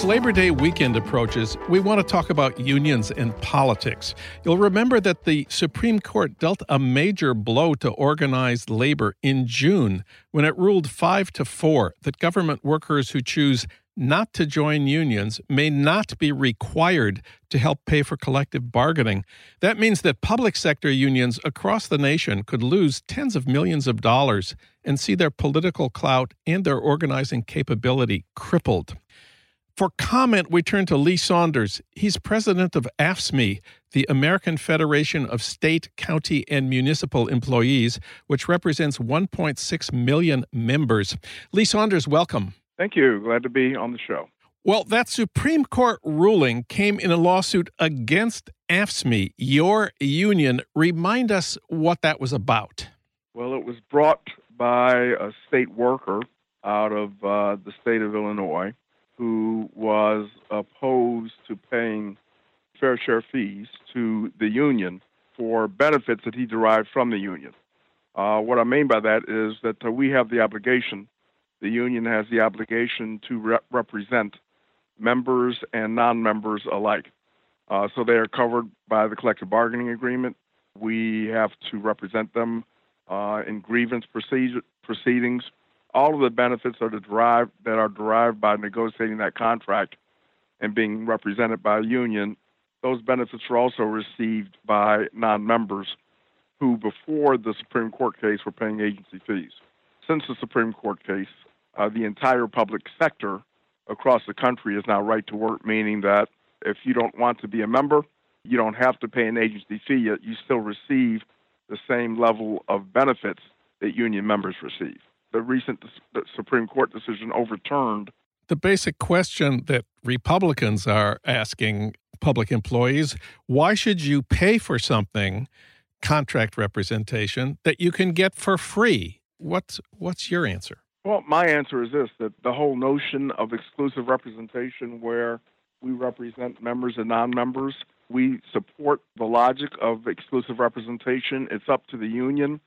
As Labor Day weekend approaches, we want to talk about unions and politics. You'll remember that the Supreme Court dealt a major blow to organized labor in June when it ruled 5 to 4 that government workers who choose not to join unions may not be required to help pay for collective bargaining. That means that public sector unions across the nation could lose tens of millions of dollars and see their political clout and their organizing capability crippled. For comment, we turn to Lee Saunders. He's president of AFSCME, the American Federation of State, County, and Municipal Employees, which represents 1.6 million members. Lee Saunders, welcome. Thank you. Glad to be on the show. Well, that Supreme Court ruling came in a lawsuit against AFSCME, your union. Remind us what that was about. Well, it was brought by a state worker out of uh, the state of Illinois who was opposed to paying fair share fees to the union for benefits that he derived from the union. Uh, what I mean by that is that uh, we have the obligation, the union has the obligation to re- represent members and non members alike. Uh, so they are covered by the collective bargaining agreement. We have to represent them uh, in grievance proceedings all of the benefits are that are derived by negotiating that contract and being represented by a union. Those benefits are also received by non-members who, before the Supreme Court case, were paying agency fees. Since the Supreme Court case, uh, the entire public sector across the country is now right to work, meaning that if you don't want to be a member, you don't have to pay an agency fee, yet you still receive the same level of benefits that union members receive the recent Supreme Court decision overturned. The basic question that Republicans are asking public employees why should you pay for something, contract representation, that you can get for free? What's, what's your answer? Well, my answer is this that the whole notion of exclusive representation, where we represent members and non members, we support the logic of exclusive representation. It's up to the union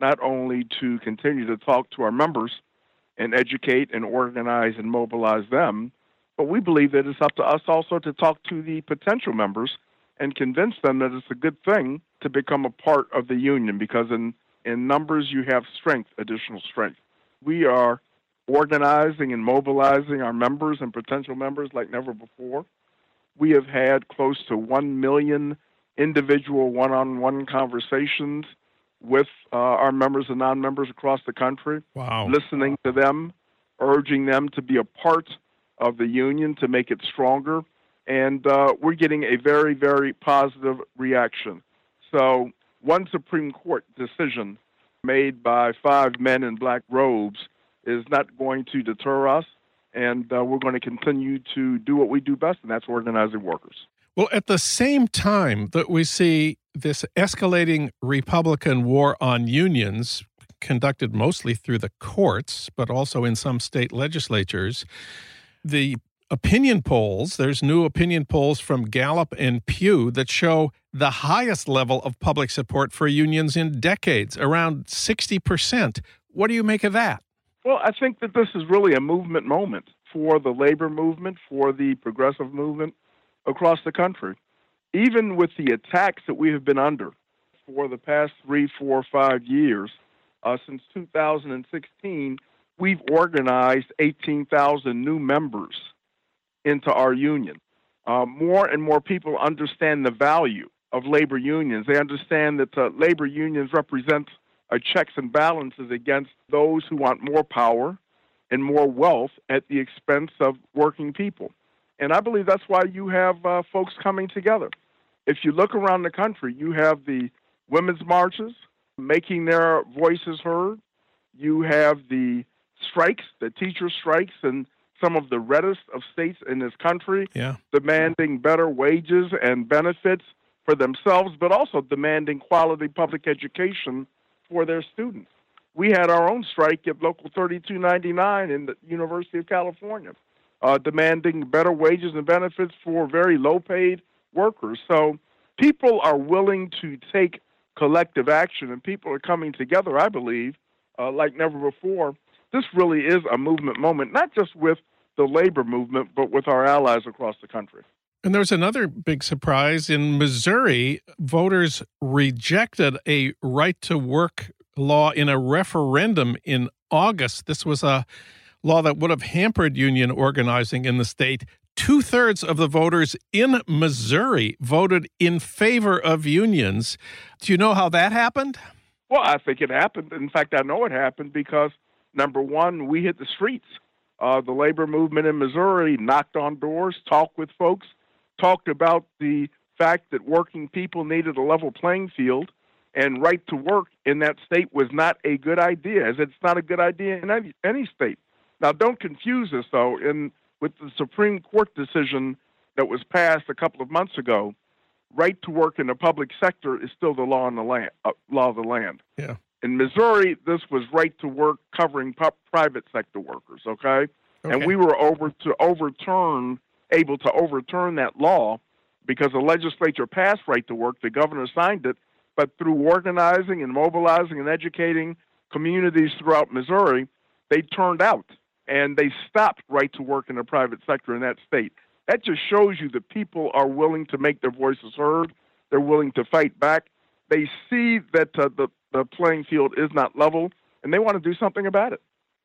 not only to continue to talk to our members and educate and organize and mobilize them, but we believe that it's up to us also to talk to the potential members and convince them that it's a good thing to become a part of the union because in, in numbers you have strength, additional strength. We are organizing and mobilizing our members and potential members like never before. We have had close to 1 million individual one on one conversations with uh, our members and non members across the country, wow. listening to them, urging them to be a part of the union to make it stronger. And uh, we're getting a very, very positive reaction. So, one Supreme Court decision made by five men in black robes is not going to deter us. And uh, we're going to continue to do what we do best, and that's organizing workers. Well, at the same time that we see this escalating Republican war on unions, conducted mostly through the courts, but also in some state legislatures, the opinion polls, there's new opinion polls from Gallup and Pew that show the highest level of public support for unions in decades, around 60%. What do you make of that? Well, I think that this is really a movement moment for the labor movement, for the progressive movement across the country. Even with the attacks that we have been under for the past three, four, five years, uh, since 2016, we've organized 18,000 new members into our union. Uh, more and more people understand the value of labor unions. They understand that uh, labor unions represent checks and balances against those who want more power and more wealth at the expense of working people. And I believe that's why you have uh, folks coming together. If you look around the country, you have the women's marches making their voices heard. You have the strikes, the teacher strikes, and some of the reddest of states in this country yeah. demanding better wages and benefits for themselves, but also demanding quality public education for their students. We had our own strike at Local 3299 in the University of California, uh, demanding better wages and benefits for very low paid workers. So people are willing to take collective action, and people are coming together, I believe, uh, like never before. This really is a movement moment, not just with the labor movement, but with our allies across the country. And there was another big surprise in Missouri. Voters rejected a right to work law in a referendum in August. This was a law that would have hampered union organizing in the state. Two thirds of the voters in Missouri voted in favor of unions. Do you know how that happened? Well, I think it happened. In fact, I know it happened because number one, we hit the streets. Uh, the labor movement in Missouri knocked on doors, talked with folks, talked about the fact that working people needed a level playing field and right to work in that state was not a good idea, as it's not a good idea in any, any state. Now, don't confuse this though. In with the Supreme Court decision that was passed a couple of months ago, right to work in the public sector is still the law in the land, uh, law of the land. Yeah. In Missouri, this was right to work covering pu- private sector workers. Okay? okay, and we were over to overturn, able to overturn that law because the legislature passed right to work. The governor signed it, but through organizing and mobilizing and educating communities throughout Missouri, they turned out and they stopped right to work in the private sector in that state. That just shows you that people are willing to make their voices heard. They're willing to fight back. They see that uh, the, the playing field is not level, and they want to do something about it.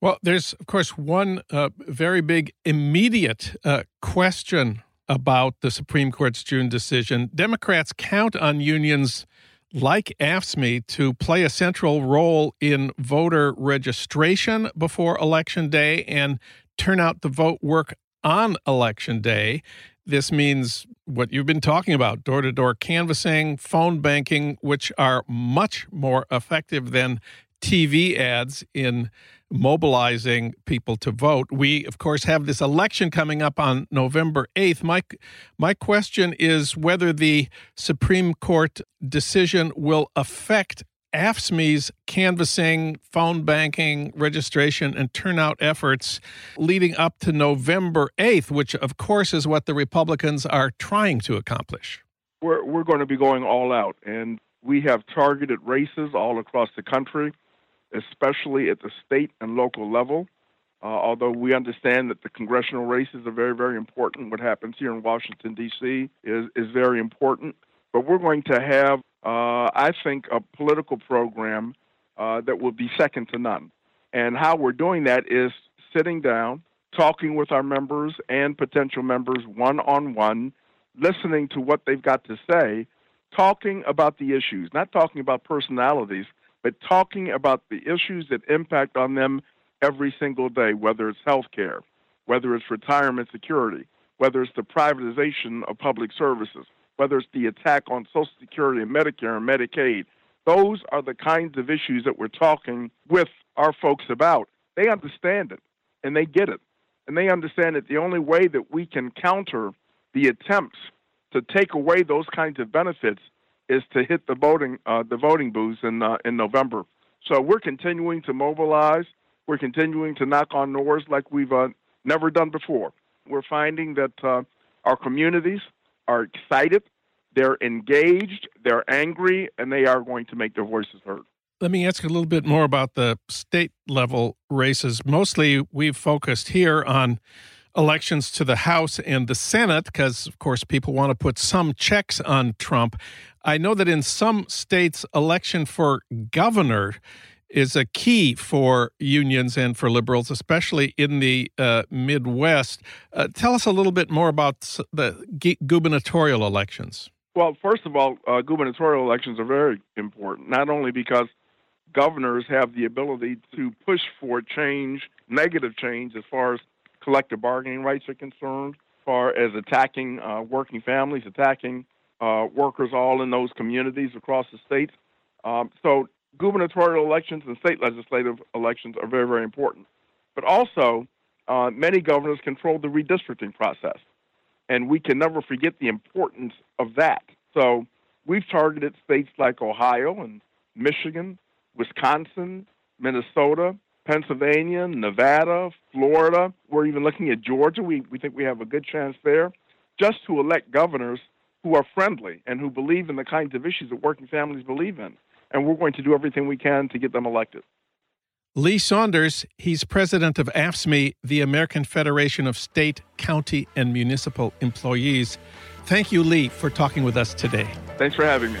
Well, there's, of course, one uh, very big immediate uh, question about the Supreme Court's June decision. Democrats count on unions like AFSCME to play a central role in voter registration before Election Day and turn out the vote work on Election Day. This means what you've been talking about door to door canvassing, phone banking, which are much more effective than TV ads in mobilizing people to vote. We, of course, have this election coming up on November 8th. My, my question is whether the Supreme Court decision will affect AFSCME's canvassing, phone banking, registration, and turnout efforts leading up to November 8th, which, of course, is what the Republicans are trying to accomplish. We're, we're going to be going all out, and we have targeted races all across the country especially at the state and local level. Uh, although we understand that the congressional races are very, very important, what happens here in Washington, D.C. is, is very important. But we're going to have, uh, I think, a political program uh, that will be second to none. And how we're doing that is sitting down, talking with our members and potential members one on one, listening to what they've got to say, talking about the issues, not talking about personalities, but talking about the issues that impact on them every single day, whether it's health care, whether it's retirement security, whether it's the privatization of public services, whether it's the attack on Social Security and Medicare and Medicaid. Those are the kinds of issues that we're talking with our folks about. They understand it and they get it. And they understand that the only way that we can counter the attempts to take away those kinds of benefits is to hit the voting uh, the voting booths in uh, in November. So we're continuing to mobilize. We're continuing to knock on doors like we've uh, never done before. We're finding that uh, our communities are excited, they're engaged, they're angry, and they are going to make their voices heard. Let me ask a little bit more about the state level races. Mostly, we've focused here on elections to the House and the Senate because, of course, people want to put some checks on Trump. I know that in some states, election for governor is a key for unions and for liberals, especially in the uh, Midwest. Uh, tell us a little bit more about the gubernatorial elections. Well, first of all, uh, gubernatorial elections are very important, not only because governors have the ability to push for change, negative change, as far as collective bargaining rights are concerned, as far as attacking uh, working families, attacking uh, workers all in those communities across the states. Um, so gubernatorial elections and state legislative elections are very, very important. But also, uh, many governors control the redistricting process, and we can never forget the importance of that. So we've targeted states like Ohio and Michigan, Wisconsin, Minnesota, Pennsylvania, Nevada, Florida. We're even looking at Georgia. We, we think we have a good chance there just to elect governors who are friendly and who believe in the kinds of issues that working families believe in. And we're going to do everything we can to get them elected. Lee Saunders, he's president of AFSCME, the American Federation of State, County, and Municipal Employees. Thank you, Lee, for talking with us today. Thanks for having me.